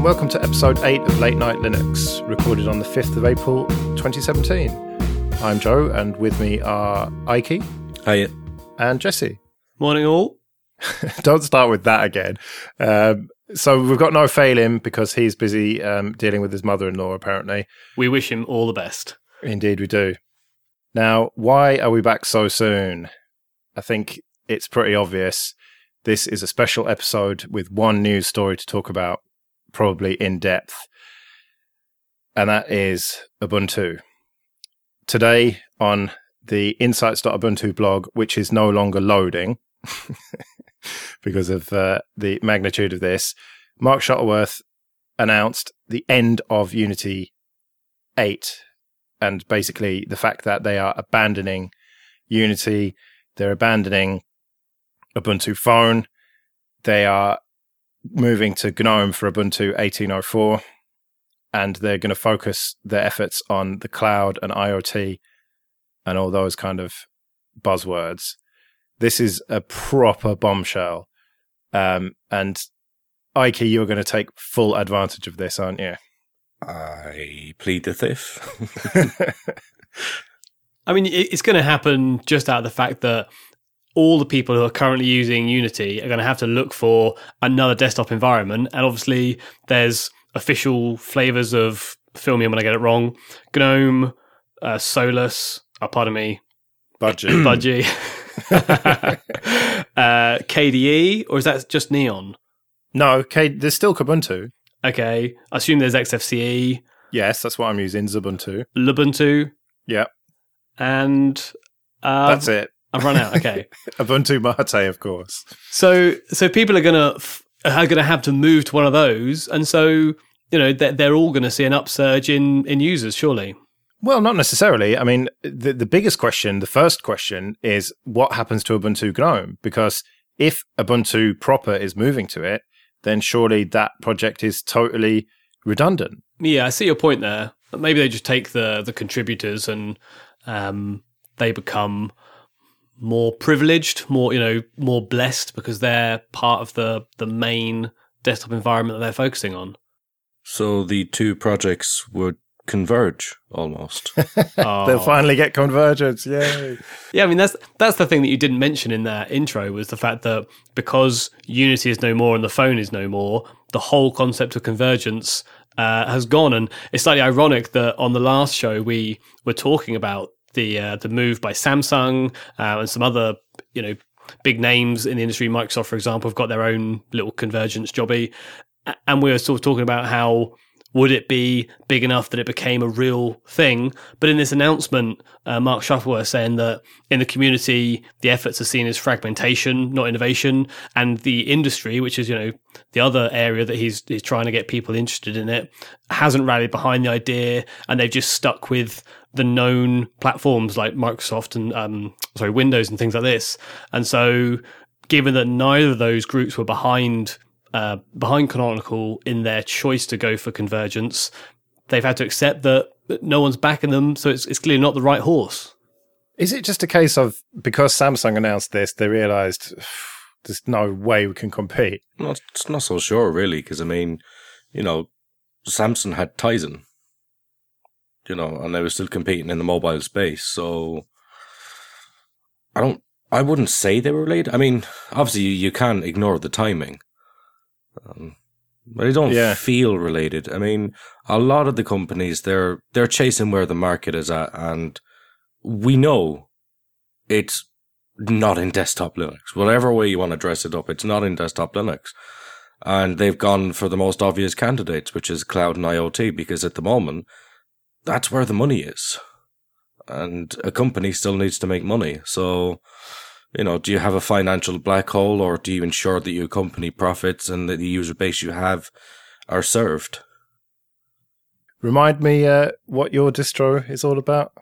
and welcome to episode 8 of Late Night Linux, recorded on the 5th of April 2017. I'm Joe, and with me are Ikey Hiya. and Jesse. Morning, all. Don't start with that again. Um, so we've got no Phelim because he's busy um, dealing with his mother-in-law, apparently. We wish him all the best. Indeed, we do. Now, why are we back so soon? I think it's pretty obvious. This is a special episode with one news story to talk about, probably in depth, and that is Ubuntu. Today on the insights.ubuntu blog, which is no longer loading because of uh, the magnitude of this, Mark Shuttleworth announced the end of Unity 8 and basically the fact that they are abandoning Unity, they're abandoning Ubuntu Phone, they are moving to GNOME for Ubuntu 1804, and they're going to focus their efforts on the cloud and IoT and all those kind of buzzwords. This is a proper bombshell. Um, and Ikey, you're going to take full advantage of this, aren't you? I plead the fifth. I mean, it's going to happen just out of the fact that all the people who are currently using Unity are going to have to look for another desktop environment. And obviously, there's official flavors of, me in when I get it wrong, GNOME, uh, Solus, oh, pardon me, Budget. Budgie, uh, KDE, or is that just Neon? no, okay, there's still Kubuntu. Okay, I assume there's XFCE, Yes, that's what I'm using, Ubuntu. Lubuntu, Yeah, and uh, that's it. I've run out. Okay. Ubuntu Mate, of course. So so people are gonna f- are gonna have to move to one of those, and so you know they're, they're all going to see an upsurge in in users, surely. Well, not necessarily. I mean, the the biggest question, the first question, is what happens to Ubuntu GNOME? Because if Ubuntu proper is moving to it, then surely that project is totally redundant. Yeah, I see your point there. Maybe they just take the the contributors and um, they become more privileged, more you know, more blessed because they're part of the the main desktop environment that they're focusing on. so the two projects would converge almost. Oh. They'll finally get convergence. Yay! Yeah, I mean that's that's the thing that you didn't mention in that intro was the fact that because Unity is no more and the phone is no more, the whole concept of convergence uh, has gone. And it's slightly ironic that on the last show we were talking about the uh, the move by Samsung uh, and some other you know big names in the industry. Microsoft, for example, have got their own little convergence jobby, and we were sort of talking about how would it be big enough that it became a real thing? But in this announcement, uh, Mark Shuttleworth saying that in the community, the efforts are seen as fragmentation, not innovation, and the industry, which is you know the other area that he's he's trying to get people interested in it, hasn't rallied behind the idea, and they've just stuck with the known platforms like Microsoft and um, sorry Windows and things like this. And so, given that neither of those groups were behind uh, behind Canonical in their choice to go for convergence, they've had to accept that no one's backing them, so it's, it's clearly not the right horse. Is it just a case of because Samsung announced this, they realised there's no way we can compete? not, it's not so sure, really, because I mean, you know, Samsung had Tizen, you know, and they were still competing in the mobile space. So I don't, I wouldn't say they were related. I mean, obviously, you, you can't ignore the timing. Um, but they don't Yeah. feel related. I mean, a lot of the companies they're they're chasing where the market is at, and we know it's not in desktop Linux. Whatever way you want to dress it up, it's not in desktop Linux. And they've gone for the most obvious candidates, which is cloud and IoT, because at the moment, that's where the money is. And a company still needs to make money. So, you know, do you have a financial black hole or do you ensure that your company profits and that the user base you have are served? Remind me uh, what your distro is all about,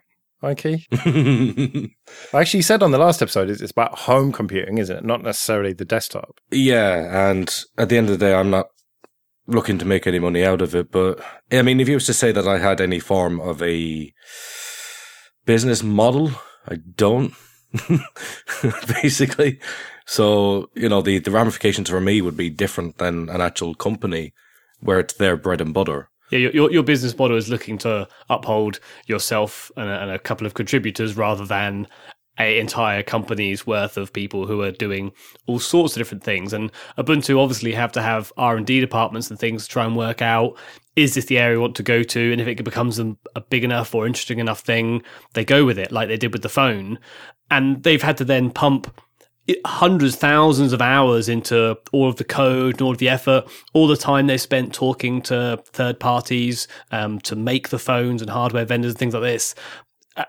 Ikey. I actually, said on the last episode it's it's about home computing, isn't it? Not necessarily the desktop. Yeah, and at the end of the day, I'm not looking to make any money out of it. But I mean, if you was to say that I had any form of a business model, I don't. Basically, so you know the the ramifications for me would be different than an actual company where it's their bread and butter. Yeah, your, your, business model is looking to uphold yourself and a, and a couple of contributors rather than a entire company's worth of people who are doing all sorts of different things. And Ubuntu obviously have to have R and D departments and things to try and work out is this the area we want to go to, and if it becomes a, a big enough or interesting enough thing, they go with it, like they did with the phone. And they've had to then pump hundreds, thousands of hours into all of the code and all of the effort, all the time they spent talking to third parties um, to make the phones and hardware vendors and things like this.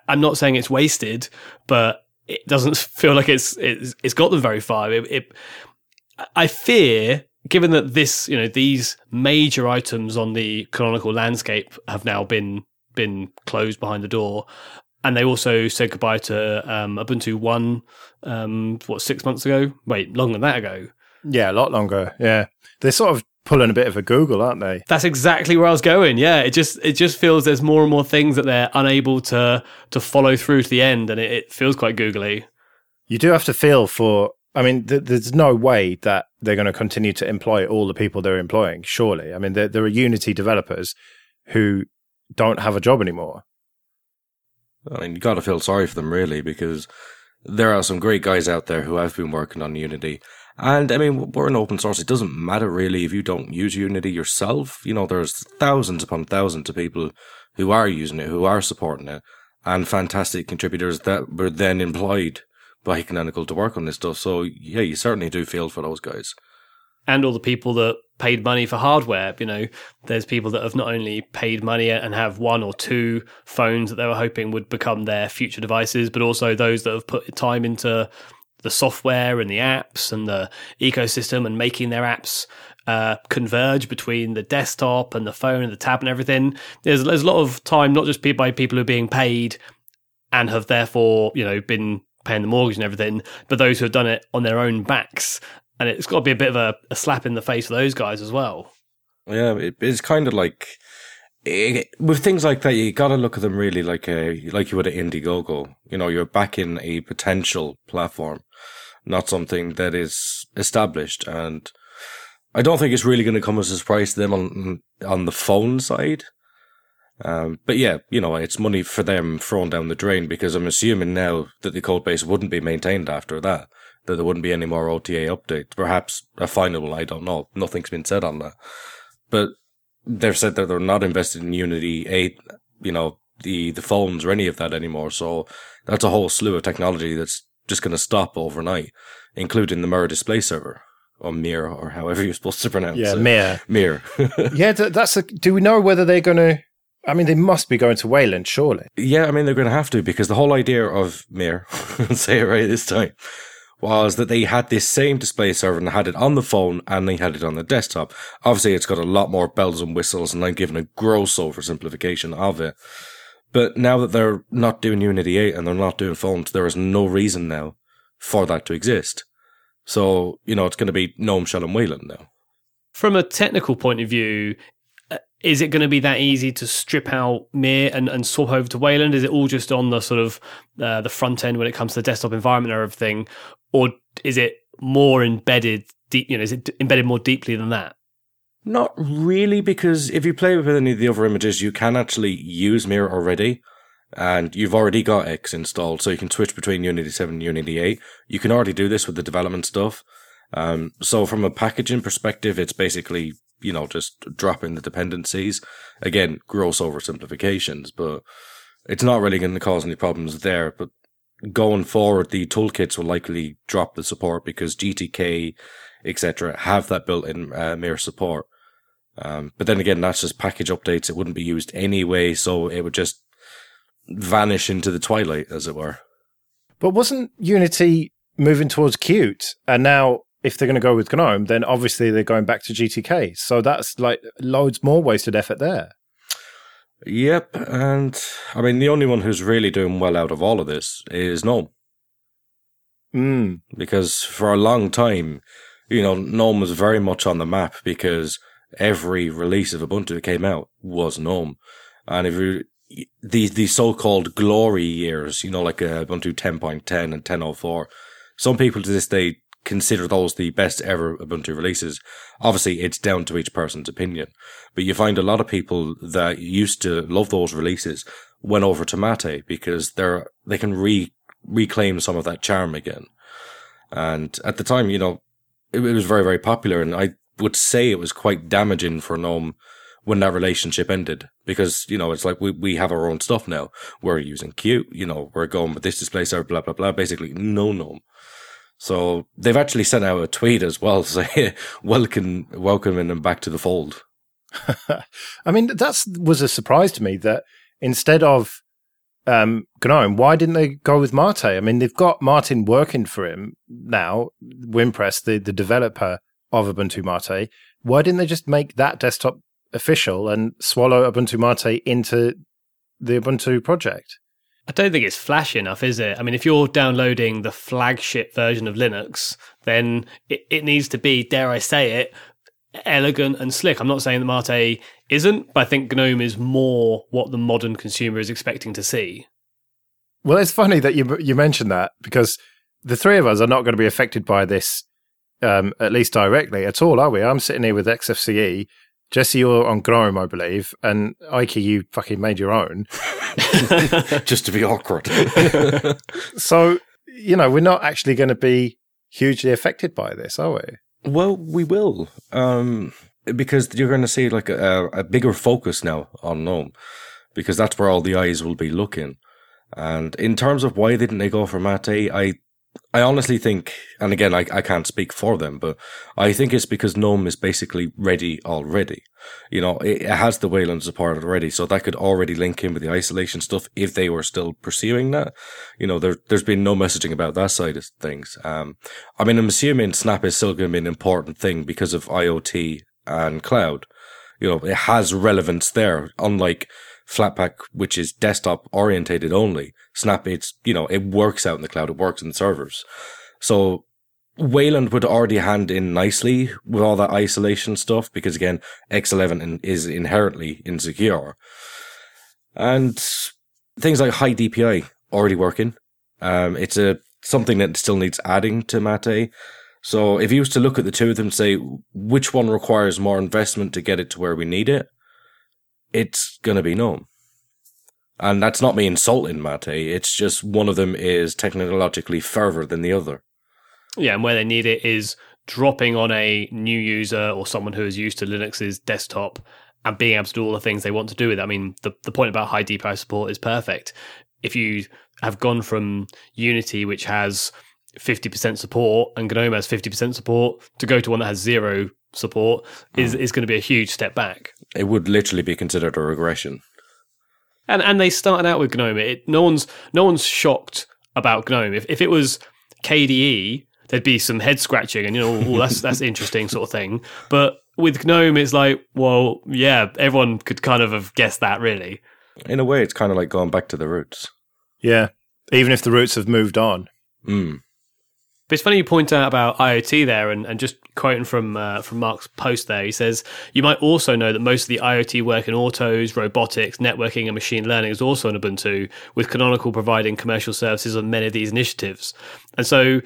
I'm not saying it's wasted, but it doesn't feel like it's it's, it's got them very far. It, it, I fear, given that this, you know, these major items on the canonical landscape have now been been closed behind the door, and they also said goodbye to um, Ubuntu One, um, what six months ago? Wait, longer than that ago. Yeah, a lot longer. Yeah, they're sort of pulling a bit of a Google, aren't they? That's exactly where I was going. Yeah, it just it just feels there's more and more things that they're unable to to follow through to the end, and it, it feels quite googly. You do have to feel for. I mean, th- there's no way that they're going to continue to employ all the people they're employing. Surely, I mean, there, there are Unity developers who don't have a job anymore. I mean, you got to feel sorry for them, really, because there are some great guys out there who have been working on Unity. And I mean, we're an open source. It doesn't matter really if you don't use Unity yourself. You know, there's thousands upon thousands of people who are using it, who are supporting it, and fantastic contributors that were then employed by Canonical to work on this stuff. So yeah, you certainly do feel for those guys. And all the people that paid money for hardware. You know, there's people that have not only paid money and have one or two phones that they were hoping would become their future devices, but also those that have put time into the software and the apps and the ecosystem and making their apps uh, converge between the desktop and the phone and the tab and everything. There's there's a lot of time, not just by people who are being paid and have therefore you know been paying the mortgage and everything, but those who have done it on their own backs and it's got to be a bit of a, a slap in the face for those guys as well. Yeah, it, it's kind of like it, with things like that, you got to look at them really like a like you would at Indiegogo. You know, you're backing a potential platform, not something that is established. And I don't think it's really going to come as a surprise to them on on the phone side. Um, but yeah, you know, it's money for them thrown down the drain because I'm assuming now that the code base wouldn't be maintained after that that there wouldn't be any more OTA updates. Perhaps a final, I don't know. Nothing's been said on that. But they've said that they're not invested in Unity 8, you know, the, the phones or any of that anymore. So that's a whole slew of technology that's just going to stop overnight, including the Mirror Display Server. Or Mir, or however you're supposed to pronounce yeah, it. Mir. Mir. yeah, that's a. Do we know whether they're going to? I mean, they must be going to Wayland, surely. Yeah, I mean, they're going to have to because the whole idea of Mir, say it right this time, was that they had this same display server and had it on the phone and they had it on the desktop. Obviously, it's got a lot more bells and whistles, and I'm giving a gross oversimplification of it. But now that they're not doing Unity 8 and they're not doing phones, there is no reason now for that to exist. So, you know, it's going to be GNOME Shell and Wayland now. From a technical point of view, is it going to be that easy to strip out Mir and, and swap over to Wayland? Is it all just on the sort of uh, the front end when it comes to the desktop environment or everything, or is it more embedded? Deep, you know, is it embedded more deeply than that? Not really, because if you play with any of the other images, you can actually use Mir already, and you've already got X installed, so you can switch between Unity 7 and Unity 8. You can already do this with the development stuff. Um, so from a packaging perspective, it's basically, you know, just dropping the dependencies. Again, gross oversimplifications, but it's not really going to cause any problems there. But going forward, the toolkits will likely drop the support because GTK, etc., have that built-in uh, Mir support. Um, but then again, that's just package updates. It wouldn't be used anyway, so it would just vanish into the twilight, as it were. But wasn't Unity moving towards Qt? And now, if they're going to go with GNOME, then obviously they're going back to GTK. So that's like loads more wasted effort there. Yep, and I mean the only one who's really doing well out of all of this is GNOME. Mm. Because for a long time, you know, GNOME was very much on the map because every release of Ubuntu that came out was GNOME. And if you these these so-called glory years, you know, like uh, Ubuntu 10.10 and 10.04, some people to this day consider those the best ever Ubuntu releases. Obviously, it's down to each person's opinion, but you find a lot of people that used to love those releases went over to Mate because they're they can re reclaim some of that charm again. And at the time, you know, it, it was very very popular, and I would say it was quite damaging for GNOME when that relationship ended because you know it's like we, we have our own stuff now we're using Qt you know we're going with this display blah blah blah basically no gnome so they've actually sent out a tweet as well saying welcome welcoming them back to the fold i mean that was a surprise to me that instead of um, GNOME, why didn't they go with Mate? I mean, they've got Martin working for him now, Wimpress, the, the developer of Ubuntu Mate. Why didn't they just make that desktop official and swallow Ubuntu Mate into the Ubuntu project. I don't think it's flashy enough, is it? I mean, if you're downloading the flagship version of Linux, then it, it needs to be, dare I say it, elegant and slick. I'm not saying that Mate isn't, but I think GNOME is more what the modern consumer is expecting to see. Well, it's funny that you you mentioned that because the three of us are not going to be affected by this, um, at least directly at all, are we? I'm sitting here with XFCE, Jesse, you're on GNOME, I believe, and Ikey, you fucking made your own. Just to be awkward. so, you know, we're not actually going to be hugely affected by this, are we? Well, we will. Um, because you're going to see like a, a bigger focus now on GNOME, because that's where all the eyes will be looking. And in terms of why didn't they go for Mate, I I honestly think, and again, I, I can't speak for them, but I think it's because GNOME is basically ready already. You know, it, it has the Wayland support already, so that could already link in with the isolation stuff if they were still pursuing that. You know, there, there's been no messaging about that side of things. Um, I mean, I'm assuming Snap is still going to be an important thing because of IoT and cloud. You know, it has relevance there, unlike Flatpak, which is desktop orientated only. Snap, it's, you know, it works out in the cloud, it works in the servers. So Wayland would already hand in nicely with all that isolation stuff because again, X11 is inherently insecure. And things like high DPI already working. Um, it's a something that still needs adding to Mate. So if you was to look at the two of them say which one requires more investment to get it to where we need it, it's going to be GNOME. And that's not me insulting Mate. It's just one of them is technologically further than the other. Yeah, and where they need it is dropping on a new user or someone who is used to Linux's desktop and being able to do all the things they want to do with it. I mean, the, the point about high DPI support is perfect. If you have gone from Unity, which has 50% support, and GNOME has 50% support, to go to one that has zero support is, mm. is going to be a huge step back. It would literally be considered a regression. And and they started out with GNOME. It, no one's no one's shocked about GNOME. If if it was KDE, there'd be some head scratching and you know, oh, that's that's interesting sort of thing. But with GNOME, it's like, well, yeah, everyone could kind of have guessed that, really. In a way, it's kind of like going back to the roots. Yeah, even if the roots have moved on. Mm. But it's funny you point out about IoT there, and, and just quoting from uh, from Mark's post there, he says you might also know that most of the IoT work in autos, robotics, networking, and machine learning is also in Ubuntu, with Canonical providing commercial services on many of these initiatives. And so,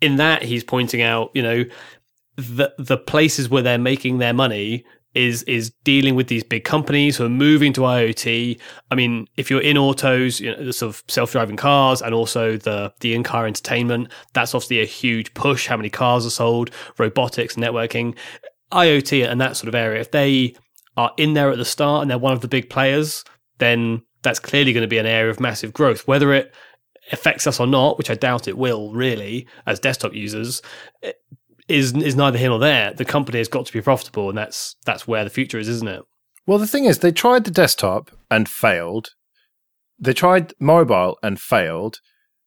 in that, he's pointing out, you know, the the places where they're making their money is is dealing with these big companies who are moving to IoT. I mean, if you're in autos, you know, the sort of self-driving cars and also the the in-car entertainment, that's obviously a huge push. How many cars are sold? Robotics, networking, IoT, and that sort of area. If they are in there at the start and they're one of the big players, then that's clearly going to be an area of massive growth. Whether it affects us or not, which I doubt it will really, as desktop users, is is neither here nor there. The company has got to be profitable, and that's that's where the future is, isn't it? Well, the thing is, they tried the desktop and failed. They tried mobile and failed,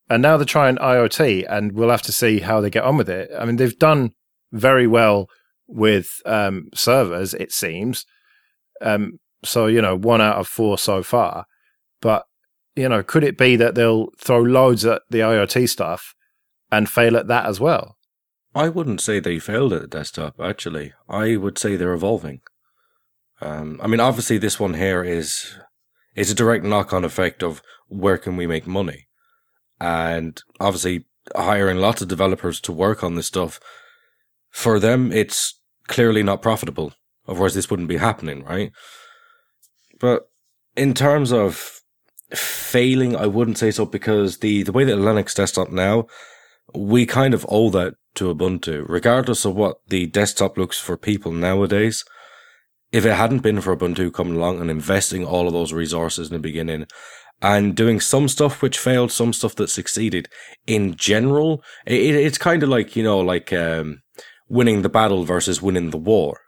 and now they're trying IoT, and we'll have to see how they get on with it. I mean, they've done very well with um, servers, it seems. Um, so you know, one out of four so far. But you know, could it be that they'll throw loads at the IoT stuff and fail at that as well? I wouldn't say they failed at the desktop, actually. I would say they're evolving. Um, I mean, obviously, this one here is is a direct knock on effect of where can we make money, and obviously, hiring lots of developers to work on this stuff. For them, it's clearly not profitable. Otherwise, this wouldn't be happening, right? But in terms of failing, I wouldn't say so because the, the way that Linux desktop now, we kind of owe that to Ubuntu, regardless of what the desktop looks for people nowadays. If it hadn't been for Ubuntu coming along and investing all of those resources in the beginning and doing some stuff which failed, some stuff that succeeded, in general, it, it's kind of like, you know, like um, winning the battle versus winning the war.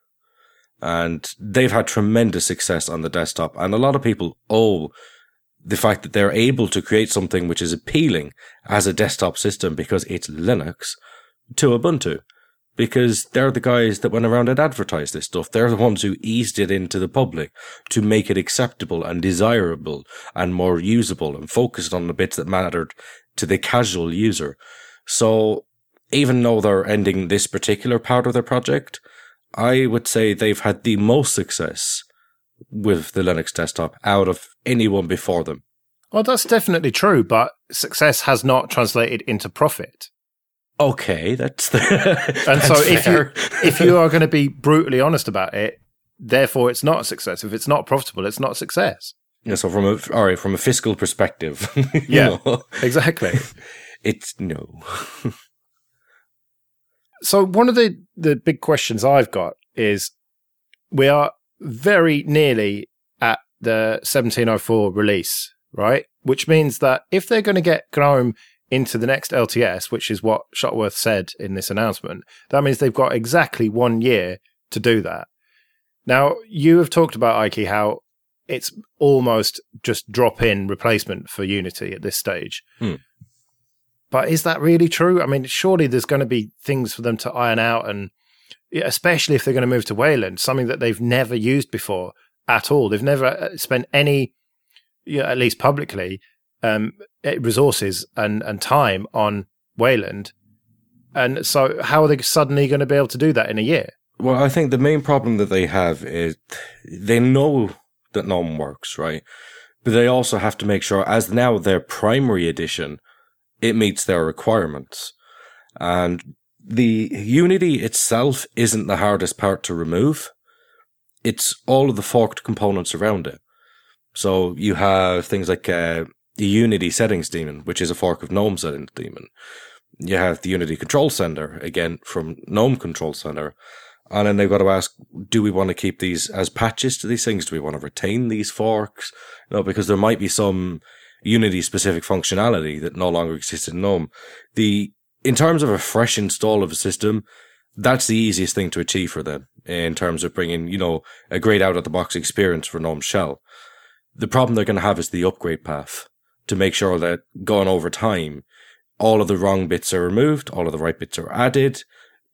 And they've had tremendous success on the desktop. And a lot of people owe the fact that they're able to create something which is appealing as a desktop system because it's Linux to Ubuntu. Because they're the guys that went around and advertised this stuff. They're the ones who eased it into the public to make it acceptable and desirable and more usable and focused on the bits that mattered to the casual user. So even though they're ending this particular part of their project, I would say they've had the most success with the Linux desktop out of anyone before them. Well, that's definitely true, but success has not translated into profit. Okay, that's the and that's so if fair. you if you are going to be brutally honest about it, therefore it's not a success. If it's not profitable, it's not a success. yeah, so from a all right, from a fiscal perspective, Yeah. know, Exactly. it's no. so one of the the big questions I've got is we are very nearly at the 1704 release, right? Which means that if they're going to get GNOME into the next LTS, which is what Shuttleworth said in this announcement, that means they've got exactly one year to do that. Now, you have talked about Ikey how it's almost just drop in replacement for Unity at this stage. Hmm. But is that really true? I mean, surely there's going to be things for them to iron out, and especially if they're going to move to Wayland, something that they've never used before at all. They've never uh, spent any, yeah, at least publicly, um, eh, resources and, and time on Wayland. And so, how are they suddenly going to be able to do that in a year? Well, I think the main problem that they have is they know that GNOME works, right? But they also have to make sure, as now their primary edition, it meets their requirements. And the Unity itself isn't the hardest part to remove. It's all of the forked components around it. So you have things like uh, the Unity settings daemon, which is a fork of GNOME settings daemon. You have the Unity control center, again, from GNOME control center. And then they've got to ask, do we want to keep these as patches to these things? Do we want to retain these forks? You know, because there might be some Unity specific functionality that no longer exists in GNOME. The, in terms of a fresh install of a system, that's the easiest thing to achieve for them in terms of bringing, you know, a great out of the box experience for GNOME Shell. The problem they're going to have is the upgrade path to make sure that going over time, all of the wrong bits are removed, all of the right bits are added,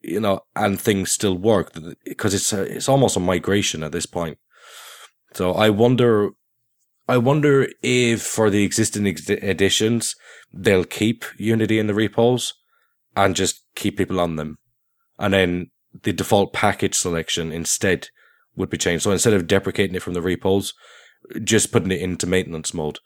you know, and things still work because it's a, it's almost a migration at this point. So I wonder, I wonder if for the existing ex- editions they'll keep Unity in the repos and just keep people on them, and then the default package selection instead would be changed. So instead of deprecating it from the repos, just putting it into maintenance mode.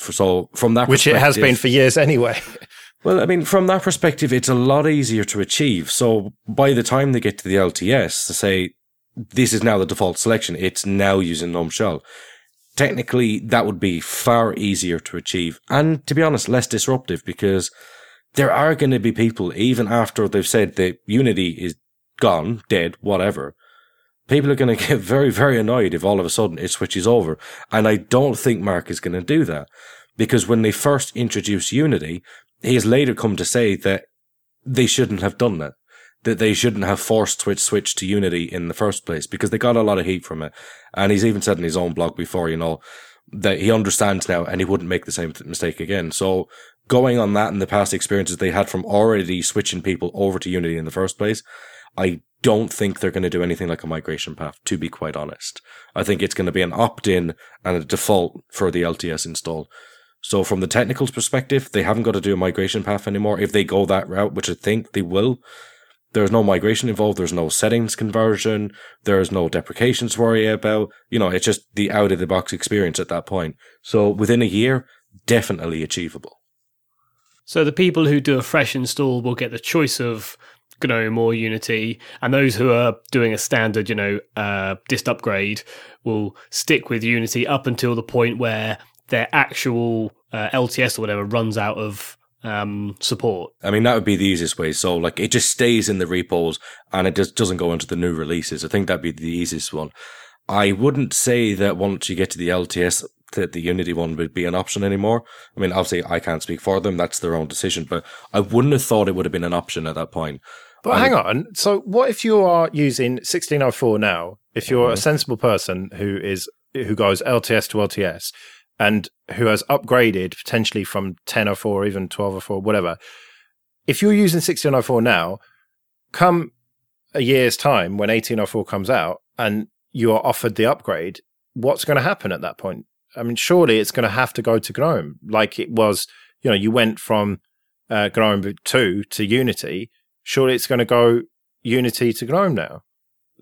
For, so from that, Which it has been for years anyway. well, I mean, from that perspective, it's a lot easier to achieve. So by the time they get to the LTS, to say this is now the default selection, it's now using GNOME Shell. Technically, that would be far easier to achieve, and to be honest, less disruptive because there are going to be people, even after they've said that Unity is gone, dead, whatever. People are going to get very, very annoyed if all of a sudden it switches over. And I don't think Mark is going to do that because when they first introduced Unity, he has later come to say that they shouldn't have done that. That they shouldn't have forced Twitch switch to Unity in the first place because they got a lot of heat from it. And he's even said in his own blog before, you know, that he understands now and he wouldn't make the same mistake again. So going on that and the past experiences they had from already switching people over to Unity in the first place, I don't think they're going to do anything like a migration path, to be quite honest. I think it's going to be an opt in and a default for the LTS install. So from the technicals perspective, they haven't got to do a migration path anymore. If they go that route, which I think they will, there's no migration involved. There's no settings conversion. There's no deprecations to worry about. You know, it's just the out of the box experience at that point. So within a year, definitely achievable. So the people who do a fresh install will get the choice of GNOME or Unity, and those who are doing a standard, you know, uh, dist upgrade will stick with Unity up until the point where their actual uh, LTS or whatever runs out of um, support. I mean, that would be the easiest way. So, like, it just stays in the repos and it just doesn't go into the new releases. I think that'd be the easiest one. I wouldn't say that once you get to the LTS, that the Unity one would be an option anymore. I mean, obviously, I can't speak for them. That's their own decision. But I wouldn't have thought it would have been an option at that point. But hang on. So, what if you are using 1604 now? If you're a sensible person who is who goes LTS to LTS and who has upgraded potentially from 1004 or even 1204, whatever. If you're using 1604 now, come a year's time when 1804 comes out and you are offered the upgrade, what's going to happen at that point? I mean, surely it's going to have to go to GNOME like it was, you know, you went from uh, GNOME 2 to Unity. Surely it's going to go Unity to GNOME now.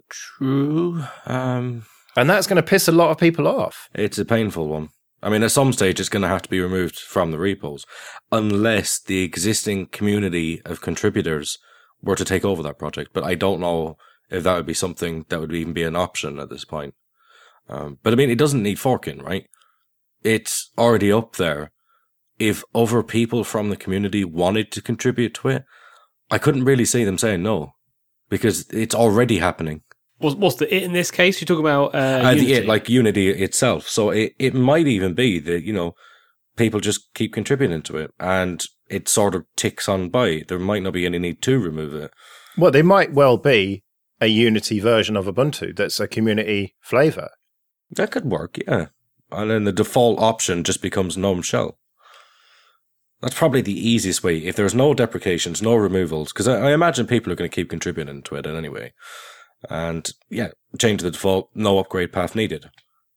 True. Um, and that's going to piss a lot of people off. It's a painful one. I mean, at some stage, it's going to have to be removed from the repos unless the existing community of contributors were to take over that project. But I don't know if that would be something that would even be an option at this point. Um, but I mean, it doesn't need forking, right? It's already up there. If other people from the community wanted to contribute to it, I couldn't really see them saying no because it's already happening. What's, what's the it in this case? You talk about uh, Uh, Unity. the it, like Unity itself. So it, it might even be that, you know, people just keep contributing to it and it sort of ticks on by. There might not be any need to remove it. Well, there might well be a Unity version of Ubuntu that's a community flavor. That could work, yeah. And then the default option just becomes GNOME Shell. That's probably the easiest way. If there's no deprecations, no removals, because I, I imagine people are going to keep contributing to it anyway. And yeah, change the default, no upgrade path needed.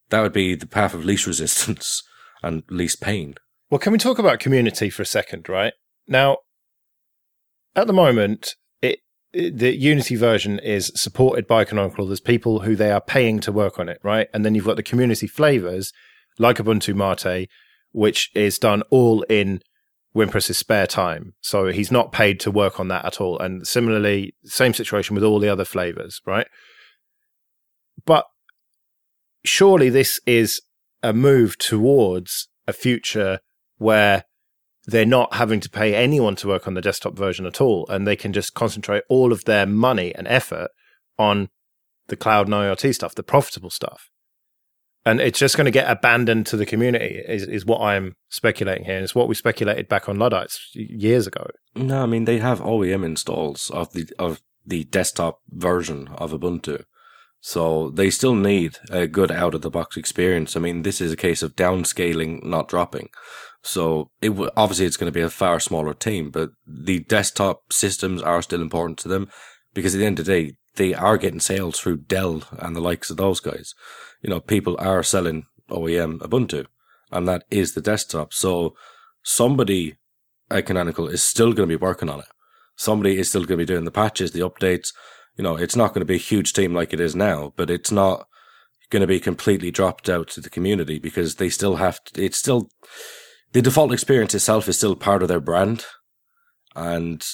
That would be the path of least resistance and least pain. Well, can we talk about community for a second, right? Now, at the moment, it, it the Unity version is supported by Canonical. There's people who they are paying to work on it, right? And then you've got the community flavors like Ubuntu Mate, which is done all in Wimpress's spare time. So he's not paid to work on that at all. And similarly, same situation with all the other flavors, right? But surely this is a move towards a future where they're not having to pay anyone to work on the desktop version at all, and they can just concentrate all of their money and effort on the cloud and IoT stuff, the profitable stuff. And it's just going to get abandoned to the community, is, is what I'm speculating here. And it's what we speculated back on Luddites years ago. No, I mean they have OEM installs of the of the desktop version of Ubuntu. So they still need a good out of the box experience. I mean, this is a case of downscaling, not dropping. So it w- obviously it's going to be a far smaller team, but the desktop systems are still important to them because at the end of the day, they are getting sales through Dell and the likes of those guys. You know, people are selling OEM Ubuntu and that is the desktop. So somebody at Canonical is still going to be working on it. Somebody is still going to be doing the patches, the updates. You know, it's not going to be a huge team like it is now, but it's not going to be completely dropped out to the community because they still have to, it's still, the default experience itself is still part of their brand and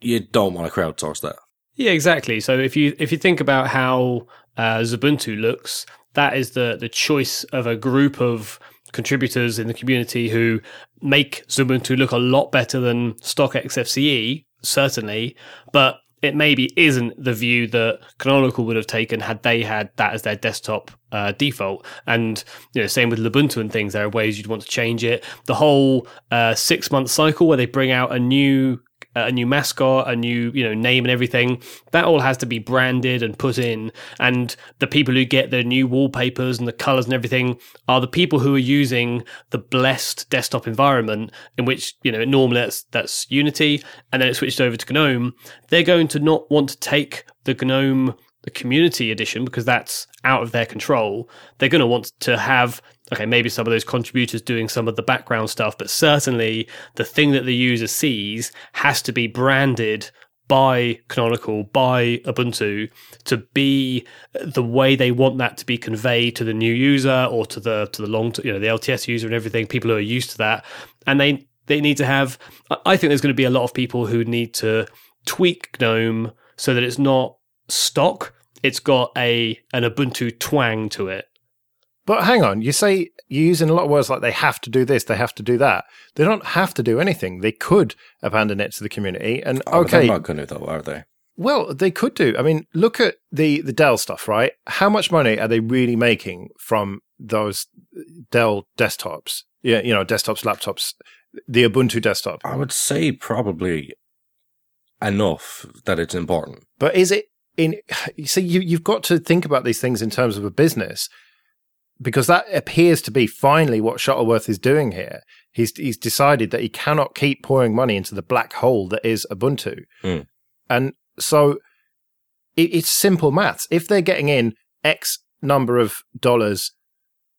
you don't want to crowdsource that. Yeah, exactly. So if you if you think about how uh, Ubuntu looks, that is the the choice of a group of contributors in the community who make Ubuntu look a lot better than stock XFCE, certainly, but it maybe isn't the view that Canonical would have taken had they had that as their desktop uh, default. And you know, same with Ubuntu and things. There are ways you'd want to change it. The whole uh, six month cycle where they bring out a new a new mascot, a new you know name and everything. That all has to be branded and put in. And the people who get the new wallpapers and the colors and everything are the people who are using the blessed desktop environment in which you know normally that's that's Unity, and then it switched over to GNOME. They're going to not want to take the GNOME the community edition because that's out of their control. They're going to want to have okay, maybe some of those contributors doing some of the background stuff, but certainly the thing that the user sees has to be branded by Canonical, by Ubuntu, to be the way they want that to be conveyed to the new user or to the to the long, you know, the LTS user and everything. People who are used to that, and they They need to have. I think there's going to be a lot of people who need to tweak GNOME so that it's not stock. It's got a an Ubuntu twang to it. But hang on, you say you're using a lot of words like they have to do this, they have to do that. They don't have to do anything. They could abandon it to the community. And Oh, okay, they're not going to though, are they? well, they could do. I mean, look at the the Dell stuff, right? How much money are they really making from those Dell desktops? Yeah, you know, desktops, laptops, the Ubuntu desktop. I would say probably enough that it's important. But is it in? You see, you you've got to think about these things in terms of a business, because that appears to be finally what Shuttleworth is doing here. He's he's decided that he cannot keep pouring money into the black hole that is Ubuntu, Hmm. and so it, it's simple maths. If they're getting in X number of dollars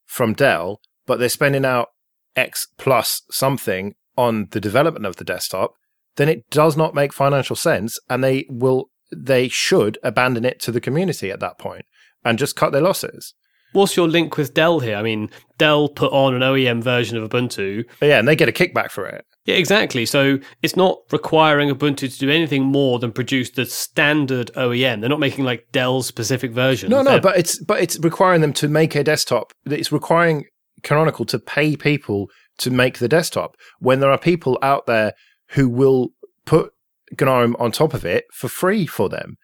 from Dell, but they're spending out X plus something on the development of the desktop, then it does not make financial sense, and they will they should abandon it to the community at that point and just cut their losses. What's your link with Dell here? I mean, Dell put on an OEM version of Ubuntu. But yeah, and they get a kickback for it. Yeah, exactly. So it's not requiring Ubuntu to do anything more than produce the standard OEM. They're not making like Dell specific versions. No, no, but it's but it's requiring them to make a desktop. It's requiring Canonical to pay people to make the desktop when there are people out there who will put GNOME on top of it for free for them.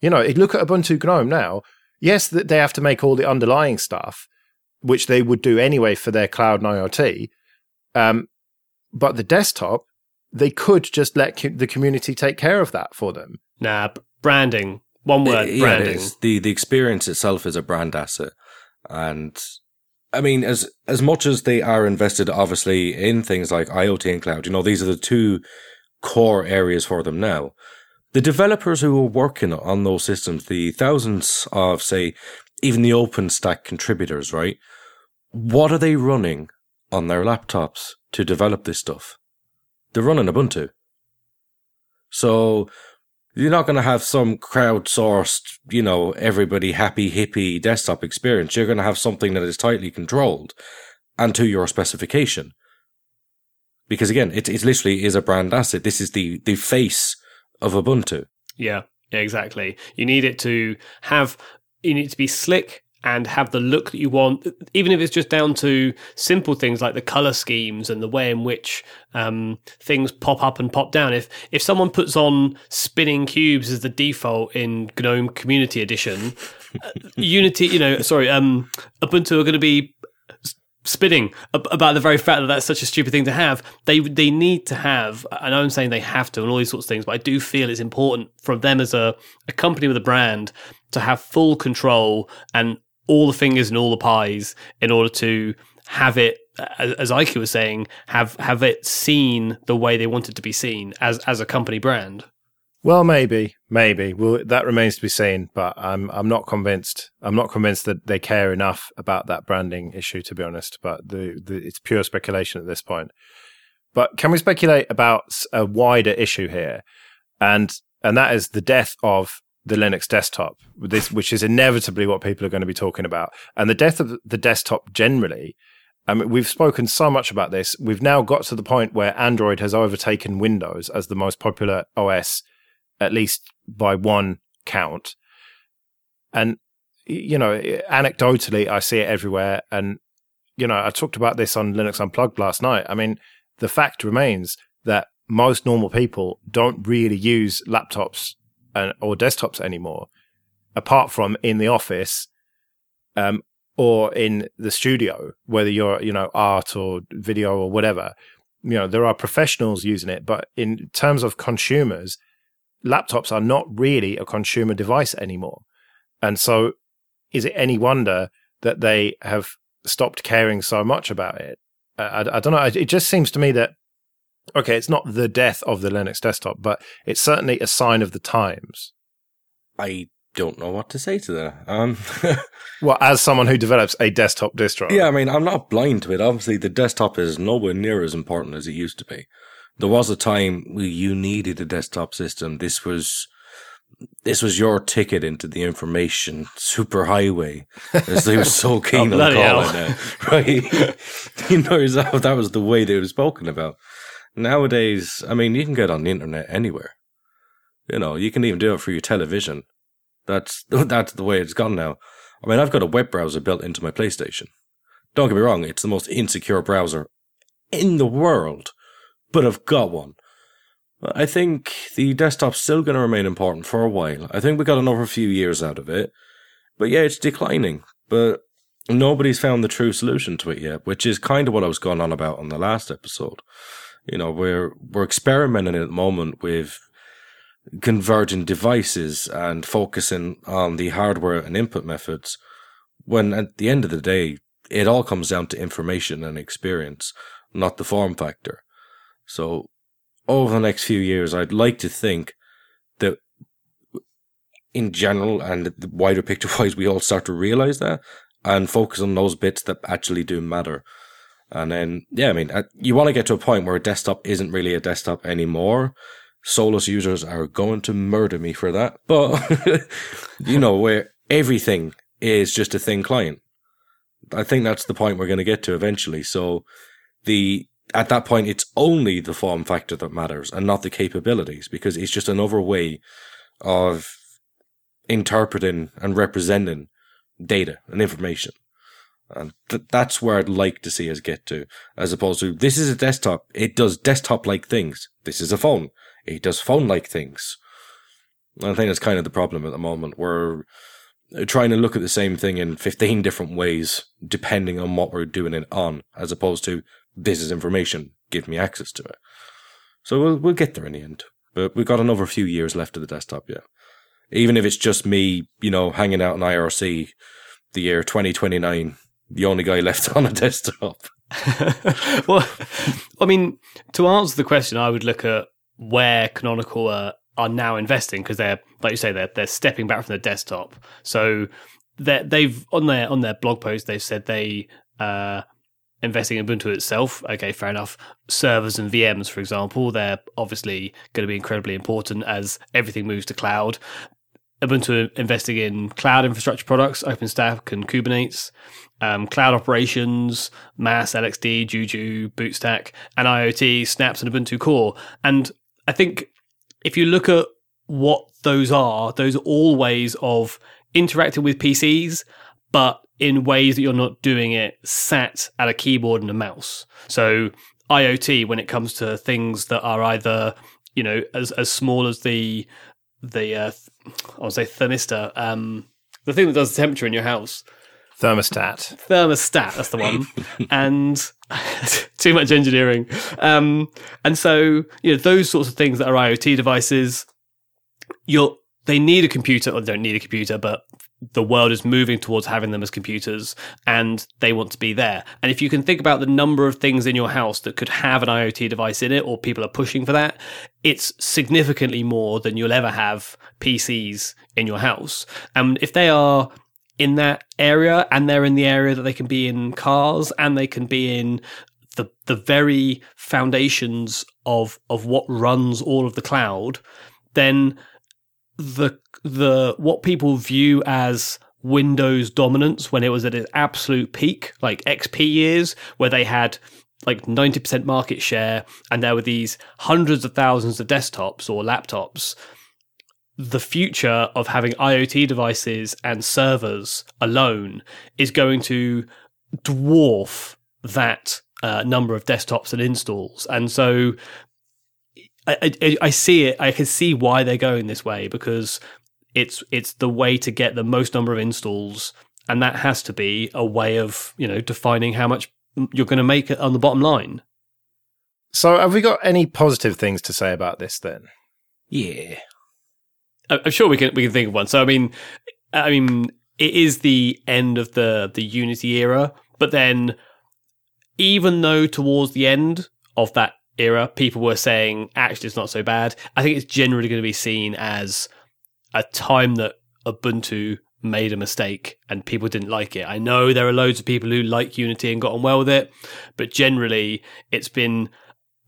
You know, look at Ubuntu GNOME now. Yes, that they have to make all the underlying stuff, which they would do anyway for their cloud and IoT. Um, but the desktop, they could just let co- the community take care of that for them. nah, branding. One word, it branding. is. The the experience itself is a brand asset, and I mean, as as much as they are invested, obviously, in things like IoT and cloud, you know, these are the two core areas for them now. The developers who are working on those systems, the thousands of, say, even the OpenStack contributors, right? What are they running on their laptops to develop this stuff? They're running Ubuntu. So you're not going to have some crowdsourced, you know, everybody happy hippie desktop experience. You're going to have something that is tightly controlled and to your specification. Because again, it, it literally is a brand asset. This is the, the face of Ubuntu. Yeah, exactly. You need it to have, you need to be slick and have the look that you want, even if it's just down to simple things like the color schemes and the way in which um, things pop up and pop down. If if someone puts on spinning cubes as the default in GNOME Community Edition, uh, Unity, you know, sorry, um, Ubuntu are going to be s- spinning about the very fact that that's such a stupid thing to have. They they need to have. I know I'm saying they have to and all these sorts of things, but I do feel it's important for them as a, a company with a brand to have full control and all the fingers and all the pies in order to have it as, Ikey was saying have have it seen the way they want it to be seen as as a company brand Well, maybe, maybe. Well, that remains to be seen. But I'm I'm not convinced. I'm not convinced that they care enough about that branding issue, to be honest. But the, the it's pure speculation at this point. But can we speculate about a wider issue here, and and that is the death of the Linux desktop, this which is inevitably what people are going to be talking about, and the death of the desktop generally. I mean, we've spoken so much about this. We've now got to the point where Android has overtaken Windows as the most popular OS at least by one count. And, you know, anecdotally, I see it everywhere. And, you know, I talked about this on Linux Unplugged last night. I mean, the fact remains that most normal people don't really use laptops and, or desktops anymore, apart from in the office um, or in the studio, whether you're, you know, art or video or whatever. You know, there are professionals using it, but in terms of consumers, laptops are not really a consumer device anymore. And so, is it any wonder that they have stopped caring so much about it? I, I, I don't know. It just seems to me that, okay, it's not the death of the Linux desktop, but it's certainly a sign of the times. I don't know what to say to that. Um, Well, as someone who develops a desktop distro. yeah, I mean, I'm not blind to it. Obviously, the desktop is nowhere near as important as it used to be. There was a time where you needed a desktop system. This was this was your ticket into the information superhighway, as they were so keen Oh, on calling it, right? you know that was the way they were spoken about. Nowadays, I mean, you can get on the internet anywhere. You know, you can even do it for your television. That's that's the way it's gone now. I mean, I've got a web browser built into my PlayStation. Don't get me wrong; it's the most insecure browser in the world, but I've got one. I think the desktop's still going to remain important for a while. I think we got another few years out of it. But yeah, it's declining. But nobody's found the true solution to it yet, which is kind of what I was going on about on the last episode. You know, we're we're experimenting at the moment with convergent devices and focusing on the hardware and input methods when at the end of the day it all comes down to information and experience, not the form factor. So over the next few years, I'd like to think that in general and the wider picture wise, we all start to realize that and focus on those bits that actually do matter. And then, yeah, I mean, uh, you want to get to a point where a desktop isn't really a desktop anymore. Solus users are going to murder me for that. But, you know, where everything is just a thin client. I think that's the point we're going to get to eventually. So the, at that point, it's only the form factor that matters and not the capabilities because it's just another way of interpreting and representing data and information. And th- that's where I'd like to see us get to, as opposed to this is a desktop. It does desktop like things. This is a phone. It does phone like things. And I think that's kind of the problem at the moment. We're trying to look at the same thing in 15 different ways, depending on what we're doing it on, as opposed to this is information. Give me access to it. So we'll, we'll get there in the end. But we've got another few years left of the desktop, yet. Even if it's just me, you know, hanging out in IRC the year 2029, the only guy left on a desktop. well, I mean, to answer the question, I would look at where Canonical are, are now investing because they're, like you say, they're they're stepping back from the desktop. So they they've on their on their blog post they've said they uh investing in Ubuntu itself. Okay, fair enough. Servers and VMs, for example, they're obviously going to be incredibly important as everything moves to cloud. Ubuntu investing in cloud infrastructure products, OpenStack and Kubernetes, um, cloud operations, MAAS, LXD, Juju, BootStack, and IoT, Snaps, and Ubuntu Core. And I think if you look at what those are, those are all ways of interacting with PCs, but in ways that you're not doing it sat at a keyboard and a mouse. So IoT, when it comes to things that are either you know as as small as the the uh, I would say thermistor, um, the thing that does the temperature in your house, Thermostat. thermostat. That's the one. and too much engineering. Um, and so you know those sorts of things that are IoT devices, you're they need a computer or they don't need a computer, but the world is moving towards having them as computers and they want to be there. And if you can think about the number of things in your house that could have an IoT device in it or people are pushing for that, it's significantly more than you'll ever have PCs in your house. And if they are in that area and they're in the area that they can be in cars and they can be in the the very foundations of of what runs all of the cloud, then the the what people view as Windows dominance when it was at its absolute peak, like XP years, where they had like 90% market share and there were these hundreds of thousands of desktops or laptops. The future of having IoT devices and servers alone is going to dwarf that uh, number of desktops and installs. And so I, I, I see it. I can see why they're going this way because it's it's the way to get the most number of installs, and that has to be a way of you know defining how much you're going to make on the bottom line. So, have we got any positive things to say about this then? Yeah. I'm sure we can we can think of one. So I mean, I mean, it is the end of the the Unity era, but then even though towards the end of that era, people were saying actually it's not so bad. I think it's generally going to be seen as a time that Ubuntu made a mistake and people didn't like it. I know there are loads of people who like Unity and got on well with it, but generally it's been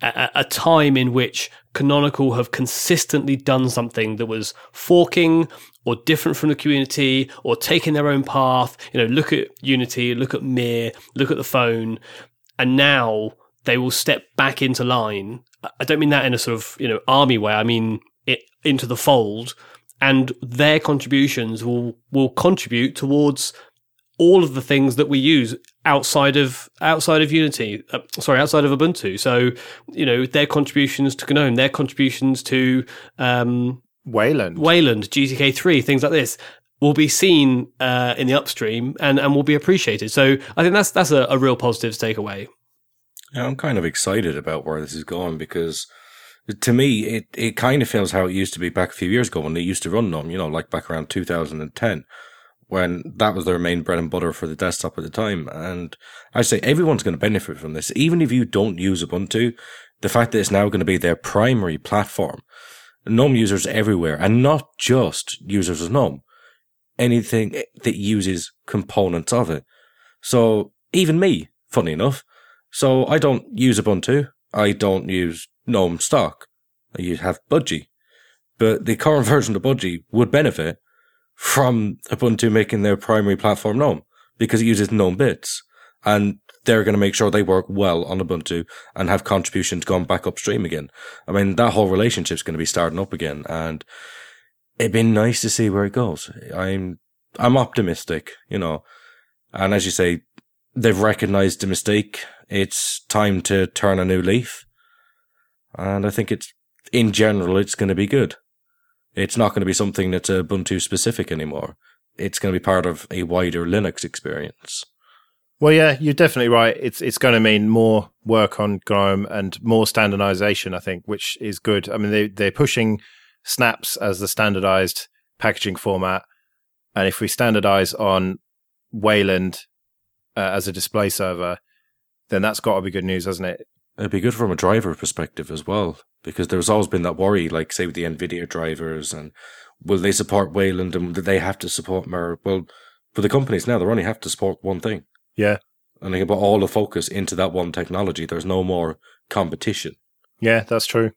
a, a time in which Canonical have consistently done something that was forking or different from the community or taking their own path. You know, look at Unity, look at Mir, look at the phone, and now they will step back into line. I don't mean that in a sort of you know army way. I mean it into the fold, and their contributions will will contribute towards all of the things that we use outside of outside of Unity. Uh, sorry, outside of Ubuntu. So you know their contributions to GNOME, their contributions to um, Wayland, Wayland, GTK three, things like this will be seen uh, in the upstream and, and will be appreciated. So I think that's that's a, a real positive to take away. Yeah, I'm kind of excited about where this is going because to me, it, it kind of feels how it used to be back a few years ago when they used to run them, you know, like back around 2010 when that was their main bread and butter for the desktop at the time. And I say everyone's going to benefit from this. Even if you don't use Ubuntu, the fact that it's now going to be their primary platform, GNOME users everywhere, and not just users of GNOME, anything that uses components of it. So even me, funny enough, so I don't use Ubuntu. I don't use GNOME stock. I have Budgie. But the current version of Budgie would benefit from Ubuntu making their primary platform GNOME because it uses GNOME bits. And they're going to make sure they work well on Ubuntu and have contributions going back upstream again. I mean, that whole relationship's going to be starting up again. And it'd be nice to see where it goes. I'm, I'm optimistic, you know. And as you say, they've recognized the mistake. It's time to turn a new leaf. And I think it's, in general, it's going to be good. It's not going to be something that's Ubuntu specific anymore. It's going to be part of a wider Linux experience. Well, yeah, you're definitely right. It's it's going to mean more work on GNOME and more standardization, I think, which is good. I mean, they they're pushing Snaps as the standardized packaging format, and if we standardize on Wayland uh, as a display server, then that's got to be good news, hasn't it? It'd be good from a driver perspective as well, because there's always been that worry, like say with the Nvidia drivers, and will they support Wayland and do they have to support Mir? Well, for the companies now, they only have to support one thing. Yeah, and they can put all the focus into that one technology. There's no more competition. Yeah, that's true.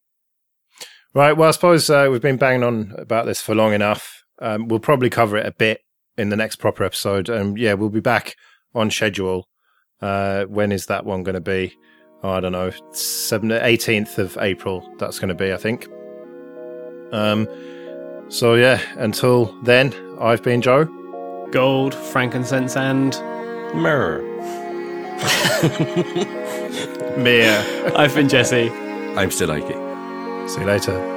Right. Well, I suppose uh, we've been banging on about this for long enough. Um, we'll probably cover it a bit in the next proper episode. And um, yeah, we'll be back on schedule. Uh, when is that one going to be? oh, I don't know, 18th of April. That's going to be, I think. Um, so yeah, until then, I've been Joe. Gold, frankincense, and mirror. Mir. I've been Jesse. I'm still Ikey. See you later.